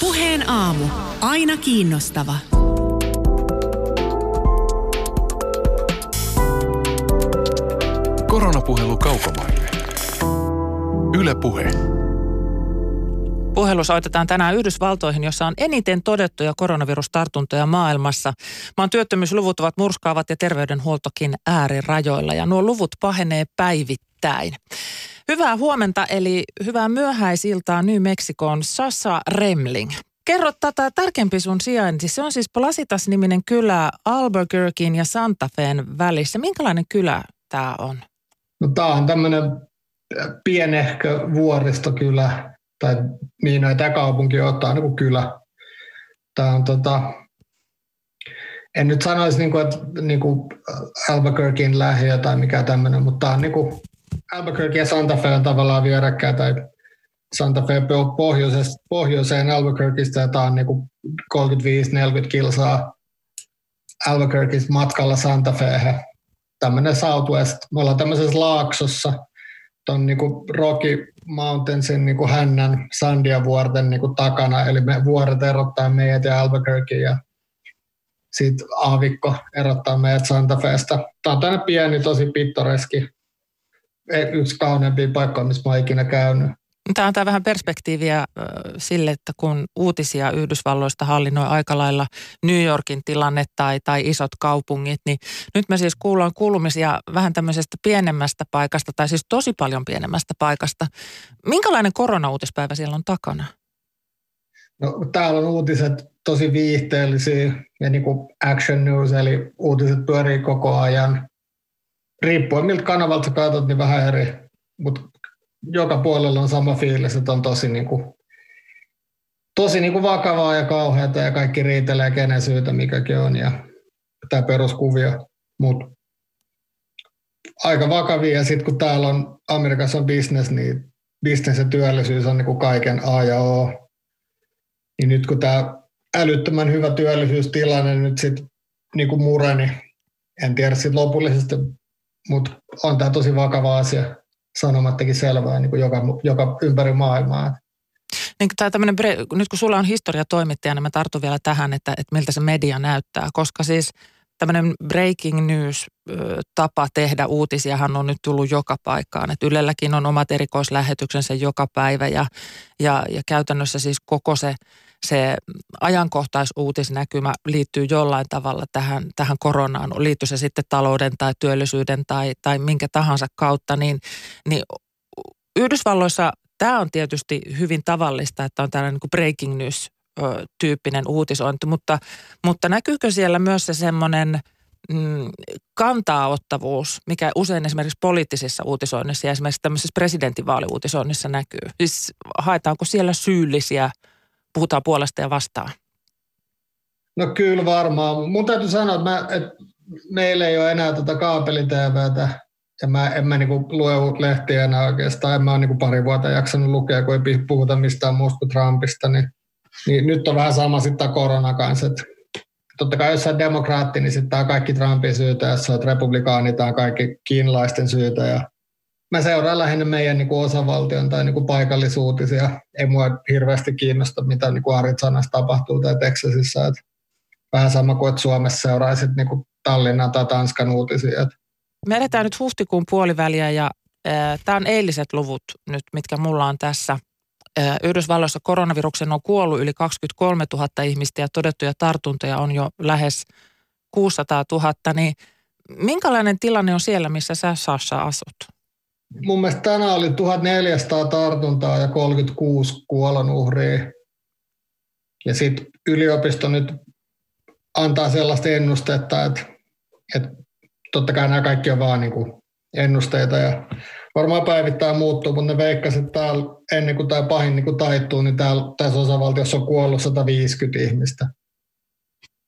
Puheen aamu. Aina kiinnostava. Koronapuhelu kaupamaille. Yle Puhe. Puhelu soitetaan tänään Yhdysvaltoihin, jossa on eniten todettuja koronavirustartuntoja maailmassa. Maan työttömyysluvut ovat murskaavat ja terveydenhuoltokin äärirajoilla ja nuo luvut pahenee päivittäin. Hyvää huomenta eli hyvää myöhäisiltaa New Mexicoon Sasa Remling. Kerro tätä tarkempi sun sijainti. Se on siis Plasitas-niminen kylä Albuquerquein ja Santa Feen välissä. Minkälainen kylä tämä on? No, tämä on tämmöinen pienehkö vuoristokylä, tai niin tämä kaupunki ottaa niin kylä. Tämä on tota, en nyt sanoisi, niin kuin, että niin kuin Albuquerquein lähiö tai mikä tämmöinen, mutta tämä on niin kuin Albuquerque ja Santa Fe on tavallaan vierekkäin, tai Santa Fe pohjoiseen, pohjoiseen Albuquerqueista, ja tämä on niin 35-40 kilsaa Albuquerqueista matkalla Santa Fehe. Tämmöinen Southwest. Me ollaan tämmöisessä laaksossa, tuon niin Rocky Mountainsin niin kuin hännän Sandia-vuorten niin kuin takana, eli me vuoret erottaa meidät ja Albuquerque ja sitten aavikko erottaa meidät Santa Feesta. Tämä on tämmöinen pieni, tosi pittoreski yksi kauneimpia paikkoja, missä mä oon ikinä käynyt. Tämä antaa vähän perspektiiviä sille, että kun uutisia Yhdysvalloista hallinnoi aika lailla New Yorkin tilanne tai, tai isot kaupungit, niin nyt me siis kuullaan kuulumisia vähän tämmöisestä pienemmästä paikasta, tai siis tosi paljon pienemmästä paikasta. Minkälainen koronauutispäivä siellä on takana? No, täällä on uutiset tosi viihteellisiä ja niin kuin action news, eli uutiset pyörii koko ajan riippuen miltä kanavalta sä katsot, niin vähän eri. Mutta joka puolella on sama fiilis, että on tosi, niin kuin, tosi niin kuin vakavaa ja kauheata ja kaikki riitelee kenen syytä mikäkin on ja tämä peruskuvio. Mutta aika vakavia ja sitten kun täällä on Amerikassa on business, niin business ja työllisyys on niin kuin kaiken A ja O. Niin nyt kun tämä älyttömän hyvä työllisyystilanne nyt sitten niin kuin mureni, en tiedä sitten lopullisesti mutta on tämä tosi vakava asia sanomattakin selvää niin kuin joka, joka ympäri maailmaa. Niin tämä nyt kun sulla on historia toimittaja, niin mä tartun vielä tähän, että, että miltä se media näyttää, koska siis tämmöinen breaking news tapa tehdä uutisiahan on nyt tullut joka paikkaan. Että Ylelläkin on omat erikoislähetyksensä joka päivä ja, ja, ja käytännössä siis koko se se ajankohtaisuutisnäkymä liittyy jollain tavalla tähän, tähän koronaan, liittyy se sitten talouden tai työllisyyden tai, tai minkä tahansa kautta, niin, niin Yhdysvalloissa tämä on tietysti hyvin tavallista, että on tällainen niin breaking news tyyppinen uutisointi, mutta, mutta näkyykö siellä myös se semmoinen mm, kantaaottavuus, mikä usein esimerkiksi poliittisissa uutisoinnissa ja esimerkiksi tämmöisessä presidentinvaaliuutisoinnissa näkyy? Siis haetaanko siellä syyllisiä – puhutaan puolesta ja vastaan? No kyllä varmaan. Mun täytyy sanoa, että, mä, että meillä ei ole enää tuota kaapelitääväätä ja mä en mä niinku lue lehtiä enää oikeastaan. En mä ole niinku pari vuotta jaksanut lukea, kun ei puhuta mistään muusta kuin Trumpista. Niin, niin nyt on vähän sama sitten korona kanssa. Että totta kai jos sä demokraatti, niin sitten tämä kaikki Trumpin syytä. Jos sä oot republikaani, tämä kaikki kiinalaisten syytä. Ja mä seuraan lähinnä meidän niin kuin osavaltion tai niin kuin paikallisuutisia. Ei mua hirveästi kiinnosta, mitä niin kuin Arizonassa tapahtuu tai Texasissa. Et vähän sama kuin, että Suomessa seuraisit niin kuin Tallinnan tai Tanskan uutisia. Me edetään nyt huhtikuun puoliväliä ja tämä on eiliset luvut nyt, mitkä mulla on tässä. Yhdysvalloissa koronaviruksen on kuollut yli 23 000 ihmistä ja todettuja tartuntoja on jo lähes 600 000. Niin minkälainen tilanne on siellä, missä sä Sasha asut? Mun mielestä tänään oli 1400 tartuntaa ja 36 kuolonuhria. Ja sitten yliopisto nyt antaa sellaista ennustetta, että, että totta kai nämä kaikki on vaan niin kuin ennusteita ja varmaan päivittäin muuttuu, mutta ne veikkasivat, että täällä ennen kuin tämä pahin niin kuin taittuu, niin täällä, tässä osavaltiossa on kuollut 150 ihmistä.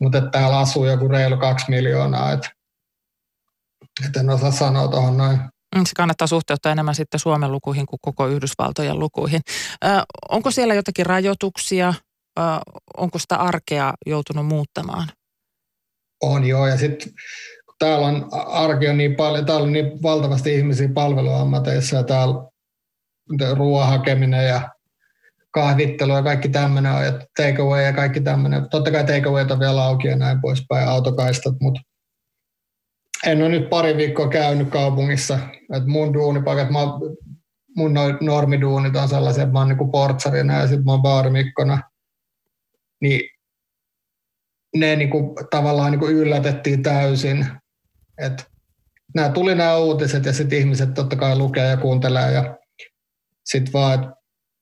Mutta täällä asuu joku reilu kaksi miljoonaa, että et en osaa sanoa tuohon noin. Se kannattaa suhteuttaa enemmän sitten Suomen lukuihin kuin koko Yhdysvaltojen lukuihin. Ö, onko siellä jotakin rajoituksia? Ö, onko sitä arkea joutunut muuttamaan? On joo, ja sitten täällä on arki on niin paljon, täällä on niin valtavasti ihmisiä palveluammateissa ja täällä ruoan hakeminen ja kahvittelu ja kaikki tämmöinen ja takeaway ja kaikki tämmöinen. Totta kai takeaway on vielä auki ja näin poispäin, autokaistat, mutta en ole nyt pari viikkoa käynyt kaupungissa. Et mun duunipaikat, mä, mun normiduunit on sellaisia, että mä oon niinku portsarina ja sitten mä oon baarimikkona. Niin ne niinku, tavallaan niinku yllätettiin täysin. Et nämä tuli nämä uutiset ja sitten ihmiset totta kai lukee ja kuuntelee ja sitten vaan, että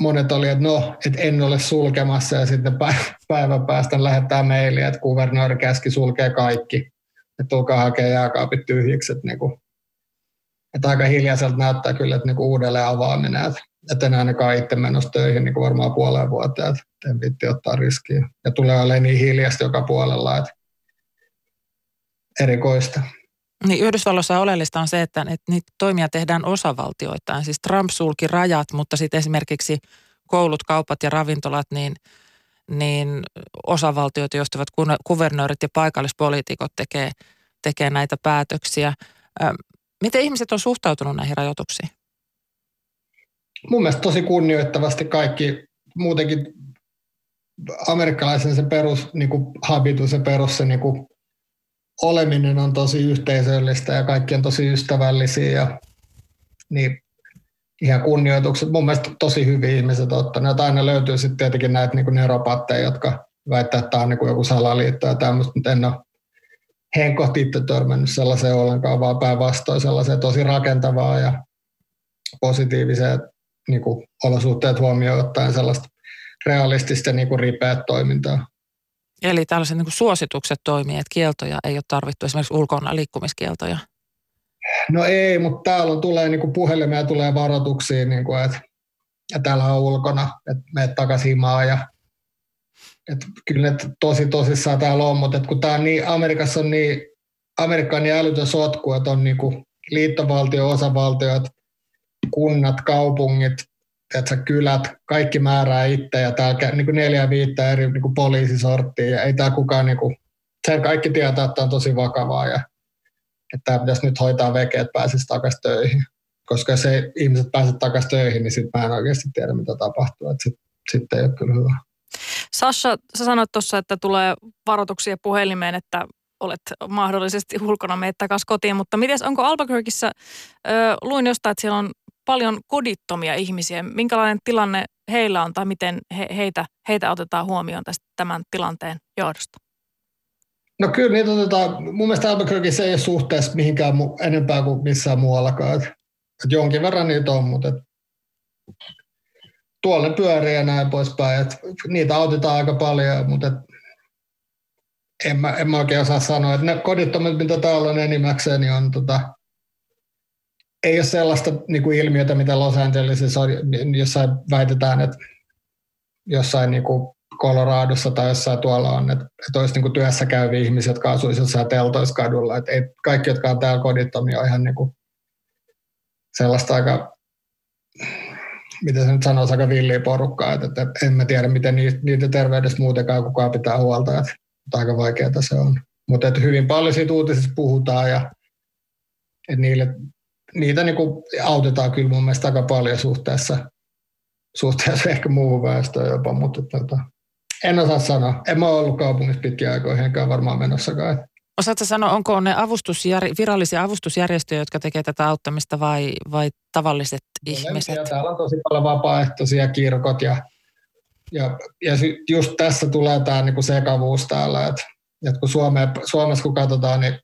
monet oli, että no, että en ole sulkemassa ja sitten päivän päästä lähettää mailia, että kuvernööri käski sulkee kaikki, että tulkaa hakea jääkaapit tyhjiksi, että, niinku, että aika hiljaiselta näyttää kyllä, että niinku uudelleen avaaminen, että, että en ainakaan itse menossa töihin niin varmaan puoleen vuoteen, että en vitti ottaa riskiä. Ja tulee olemaan niin hiljasta joka puolella, että erikoista. Niin Yhdysvalloissa oleellista on se, että, että niitä toimia tehdään osavaltioittain. Siis Trump sulki rajat, mutta sitten esimerkiksi koulut, kaupat ja ravintolat, niin, niin osavaltioita johtavat kuvernöörit ja paikallispoliitikot tekee, tekee näitä päätöksiä. Miten ihmiset on suhtautunut näihin rajoituksiin? Mun mielestä tosi kunnioittavasti kaikki muutenkin amerikkalaisen se perus niin kuin habitus ja perus se niin kuin oleminen on tosi yhteisöllistä ja kaikki on tosi ystävällisiä ja niin ihan kunnioitukset. Mun mielestä tosi hyviä ihmiset ottaneet. Aina löytyy sitten tietenkin näitä niin neropatteja, jotka väittää, että tämä on niin joku salaliitto ja tämmöistä, mutta en ole henkkohti itse törmännyt sellaiseen ollenkaan, vaan päinvastoin sellaiseen tosi rakentavaa ja positiiviseen niin kuin olosuhteet huomioon ottaen sellaista realistista niin kuin ripeät toimintaa. Eli tällaiset niin suositukset toimii, että kieltoja ei ole tarvittu, esimerkiksi ulkona liikkumiskieltoja? No ei, mutta täällä on, tulee niin kuin puhelimia tulee varoituksia, niin kuin, että, että täällä on ulkona, että menet takaisin maa ja että kyllä ne tosi tosissaan täällä on, mutta että kun tämä on niin, Amerikassa on niin, Amerikka on niin älytön sotku, että on niin kuin liittovaltio, osavaltiot, kunnat, kaupungit, että kylät, kaikki määrää itse ja täällä niin kuin neljä viittä eri niin kuin poliisisorttia ja ei tämä kukaan, niin kuin, sen kaikki tietää, että on tosi vakavaa ja että tämä pitäisi nyt hoitaa veke, että pääsisi takaisin töihin. Koska jos ei ihmiset pääse takaisin töihin, niin sitten mä en oikeasti tiedä, mitä tapahtuu. Sitten sit ei ole kyllä hyvä. Sasha, sä sanoit tuossa, että tulee varoituksia puhelimeen, että olet mahdollisesti ulkona meitä takaisin kotiin, mutta miten onko Albuquerqueissa, luin jostain, että siellä on paljon kodittomia ihmisiä. Minkälainen tilanne heillä on tai miten he, heitä, heitä otetaan huomioon tästä, tämän tilanteen johdosta? No kyllä niitä otetaan, mun mielestä Albuquerqueissa ei ole suhteessa mihinkään mu- enempää kuin missään muuallakaan. Et, et jonkin verran niitä on, mutta et, tuolla ne pyörii ja näin poispäin. Et, niitä autetaan aika paljon, mutta et, en, mä, en mä oikein osaa sanoa. Et ne kodittomat, mitä täällä on enimmäkseen, niin on tota, ei ole sellaista niin kuin ilmiötä, mitä Los Angelesissa on, jossain väitetään, että jossain niin kuin Coloradossa tai jossain tuolla on, että, että olisi niin kuin työssä käyviä ihmisiä, jotka asuisivat jossain teltoiskadulla. Että ei, kaikki, jotka on täällä kodittomia, on ihan niin kuin sellaista aika, miten se nyt sanoisi, aika villiä porukkaa. Että, että en mä tiedä, miten niitä, niitä terveydestä muutenkaan kukaan pitää huolta. Että, että aika vaikeaa se on. Mutta että hyvin paljon siitä uutisista puhutaan ja että niille niitä niin kuin autetaan kyllä mun mielestä aika paljon suhteessa, suhteessa ehkä muuhun väestöön jopa, mutta tota, en osaa sanoa. En mä ole ollut kaupungissa pitkiä aikoja, enkä varmaan menossakaan. Osaatko sanoa, onko ne avustusjär, virallisia avustusjärjestöjä, jotka tekevät tätä auttamista vai, vai tavalliset no, ihmiset? Täällä on tosi paljon vapaaehtoisia kirkot ja, ja, ja just tässä tulee tämä niinku sekavuus täällä, että, että kun Suome, Suomessa kun katsotaan, niin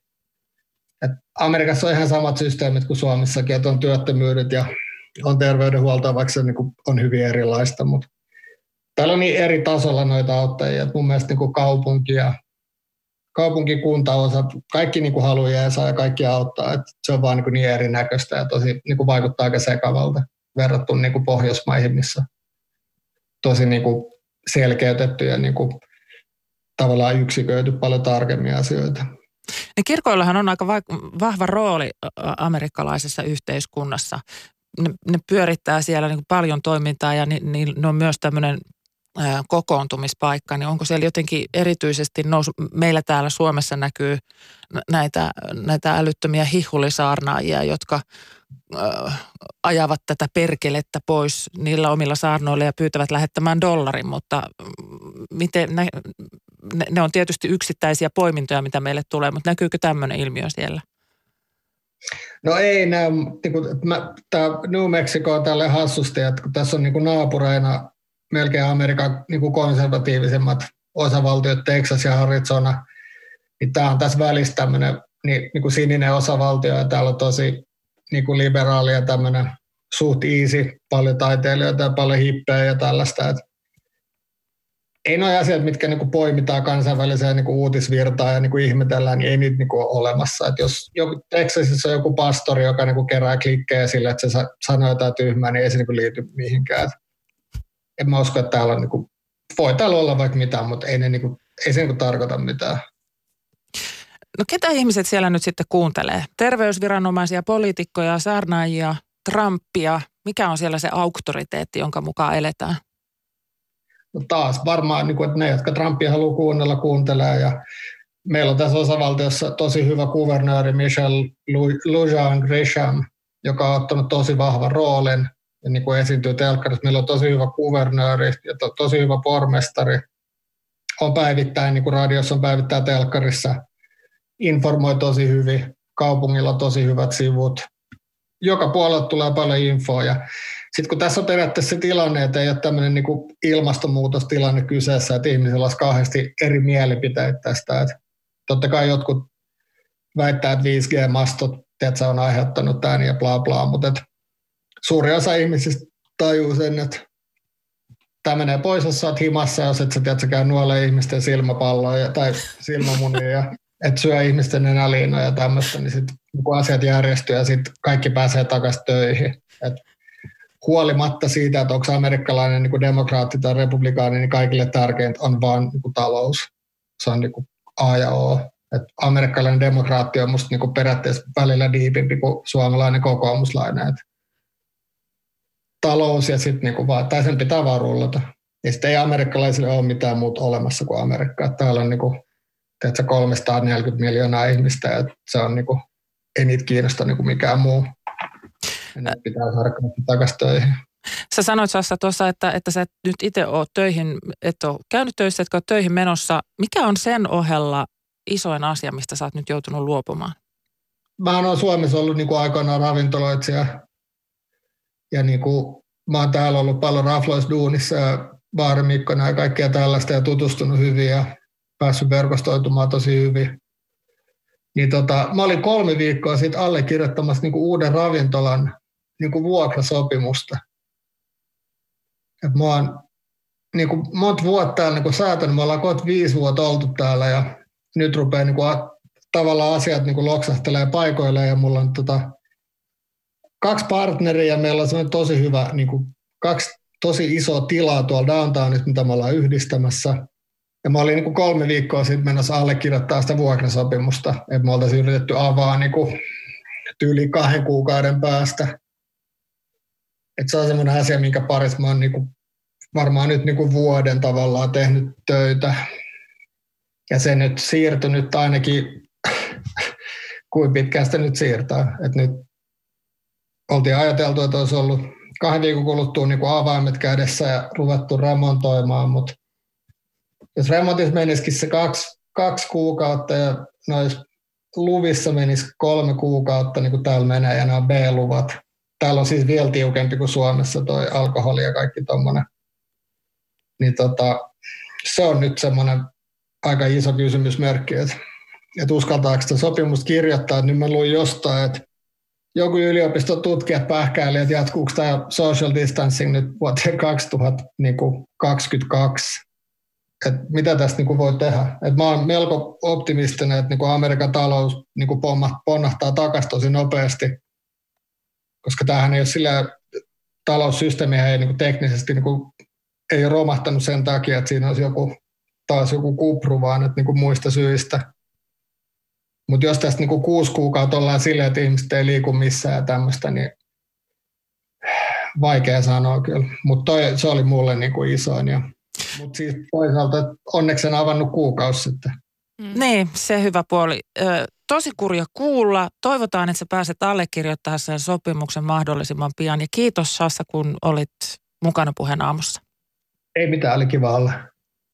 et Amerikassa on ihan samat systeemit kuin Suomessakin, että on työttömyydet ja on terveydenhuoltoa, vaikka se niin on hyvin erilaista, mutta täällä on niin eri tasolla noita auttajia, että mun mielestä niin kaupunki ja kaupunkikuntaosa, kaikki niin kuin haluaa ja kaikki auttaa, että se on vaan niin, niin erinäköistä ja tosi niin kuin vaikuttaa aika sekavalta verrattuna niin kuin Pohjoismaihin, missä tosi niin kuin selkeytetty ja niin kuin tavallaan yksiköity paljon tarkemmin asioita. Niin kirkoillahan on aika vahva rooli amerikkalaisessa yhteiskunnassa. Ne, ne pyörittää siellä niin paljon toimintaa ja ni, ni, ne on myös tämmöinen kokoontumispaikka, niin onko siellä jotenkin erityisesti nousu, meillä täällä Suomessa näkyy näitä, näitä älyttömiä hihulisaarnaajia, jotka ajavat tätä perkelettä pois niillä omilla saarnoilla ja pyytävät lähettämään dollarin, mutta mm, miten, ne, ne on tietysti yksittäisiä poimintoja, mitä meille tulee, mutta näkyykö tämmöinen ilmiö siellä? No ei näy, niin kuin, New Mexico on tälle hassusti, että kun tässä on niin kuin naapureina melkein Amerikan niin kuin konservatiivisimmat osavaltiot, Texas ja Arizona, niin tämä on tässä välissä tämmöinen niin, niin kuin sininen osavaltio ja täällä on tosi niin kuin liberaali ja tämmöinen suht easy, paljon taiteilijoita ja paljon hippejä ja tällaista. Että ei nuo asiat, mitkä niin kuin poimitaan kansainväliseen niin kuin uutisvirtaan ja niin kuin ihmetellään, niin ei niitä niin kuin ole olemassa. Et jos joku, Texasissa on joku pastori, joka niin kuin kerää klikkejä sille, että se sanoo jotain tyhmää, niin ei se niin kuin liity mihinkään. Et en mä usko, että täällä on, niin kuin, voi täällä olla vaikka mitään, mutta ei, ne, niin kuin, ei se niin kuin tarkoita mitään. No ketä ihmiset siellä nyt sitten kuuntelee? Terveysviranomaisia, poliitikkoja, saarnaajia, Trumpia. Mikä on siellä se auktoriteetti, jonka mukaan eletään? No taas varmaan, niin kuin, että ne, jotka Trumpia haluaa kuunnella, kuuntelee. Ja meillä on tässä osavaltiossa tosi hyvä kuvernööri Michel Lujan Grisham, joka on ottanut tosi vahvan roolin niin kuin esiintyy telkkarissa. Meillä on tosi hyvä kuvernööri ja to, tosi hyvä pormestari. On päivittäin, niin kuin radiossa on päivittäin telkkarissa – informoi tosi hyvin, kaupungilla on tosi hyvät sivut. Joka puolella tulee paljon infoa ja sitten kun tässä on periaatteessa se tilanne, että ei ole tämmöinen niin ilmastonmuutostilanne kyseessä, että ihmisillä olisi kauheasti eri mielipiteitä tästä. Että totta kai jotkut väittää, että 5G-mastot tiedätkö, on aiheuttanut tämän ja bla bla, mutta suuri osa ihmisistä tajuu sen, että tämä menee pois, jos sä himassa, jos et sä tiedät, käy nuolle ihmisten silmäpalloja tai silmämunia ja että syö ihmisten nenäliinoja ja tämmöistä, niin sitten kun asiat järjestyy ja sitten kaikki pääsee takaisin töihin. Et huolimatta siitä, että onko amerikkalainen niin kuin demokraatti tai republikaani, niin kaikille tärkeintä on vaan niin talous. Se on niin kuin A ja O. Et amerikkalainen demokraatti on musta niin periaatteessa välillä diipimpi kuin suomalainen kokoomuslainen. Et talous ja sitten niin vaan, tai sen pitää vaan rullata. Ja sitten ei amerikkalaisille ole mitään muuta olemassa kuin Amerikka. Täällä on niin teetkö, 340 miljoonaa ihmistä, ja se on niin kuin, ei niitä kiinnosta niin kuin mikään muu. Ja pitää saada takaisin töihin. Sä sanoit Sassa tuossa, että, että sä et nyt itse oot töihin, et ole käynyt töissä, etkä ole töihin menossa. Mikä on sen ohella isoin asia, mistä sä oot nyt joutunut luopumaan? Mä oon Suomessa ollut niin kuin aikoinaan ravintoloitsija ja niin kuin, mä oon täällä ollut paljon rafloisduunissa ja baarimikkona ja kaikkea tällaista ja tutustunut hyvin ja päässyt verkostoitumaan tosi hyvin. Niin tota, mä olin kolme viikkoa sitten allekirjoittamassa niinku uuden ravintolan niinku vuokrasopimusta. Et mä oon niinku monta vuotta täällä niinku säätänyt, me ollaan kohta viisi vuotta oltu täällä ja nyt rupeaa niinku a, tavallaan asiat niinku loksahtelee paikoille ja mulla on tota, kaksi partneria meillä on tosi hyvä, niinku, kaksi tosi isoa tilaa tuolla downtownissa, mitä me ollaan yhdistämässä. Ja mä olin niin kuin kolme viikkoa sitten menossa allekirjoittaa sitä vuokrasopimusta, että me oltaisiin yritetty avaa niin kuin tyyli kahden kuukauden päästä. Että se on semmoinen asia, minkä parissa mä oon niin kuin varmaan nyt niin kuin vuoden tavallaan tehnyt töitä. Ja se nyt siirtynyt ainakin, kuin pitkään sitä nyt siirtää. Et nyt oltiin ajateltu, että olisi ollut kahden viikon kuluttua niin kuin avaimet kädessä ja ruvettu remontoimaan, mutta jos remontissa menisikin se kaksi, kaksi kuukautta ja noissa luvissa menisi kolme kuukautta, niin kuin täällä menee, ja nämä B-luvat. Täällä on siis vielä tiukempi kuin Suomessa toi alkoholi ja kaikki tuommoinen. Niin tota, se on nyt semmoinen aika iso kysymysmerkki, että, että uskaltaako sitä sopimusta kirjoittaa. Nyt mä luin jostain, että joku yliopiston tutkijat pähkäili, että jatkuuko tämä social distancing nyt vuoteen 2022 että mitä tästä niin kuin voi tehdä. Et mä oon melko optimistinen, että niin kuin Amerikan talous niin kuin ponnahtaa takaisin tosi nopeasti, koska tämähän ei ole sillä taloussysteemi ei niin kuin teknisesti niin kuin, ei ole romahtanut sen takia, että siinä olisi joku, taas joku kupru, vaan että niin kuin muista syistä. Mutta jos tästä niin kuin kuusi kuukautta ollaan silleen, että ihmiset ei liiku missään ja tämmöistä, niin vaikea sanoa kyllä. Mutta se oli mulle niin kuin isoin. Ja mutta siis toisaalta onneksi en avannut kuukausi sitten. Mm. Niin, se hyvä puoli. Ö, tosi kurja kuulla. Toivotaan, että sä pääset allekirjoittamaan sen sopimuksen mahdollisimman pian. Ja kiitos Sassa, kun olit mukana puheen aamussa. Ei mitään, oli kiva olla.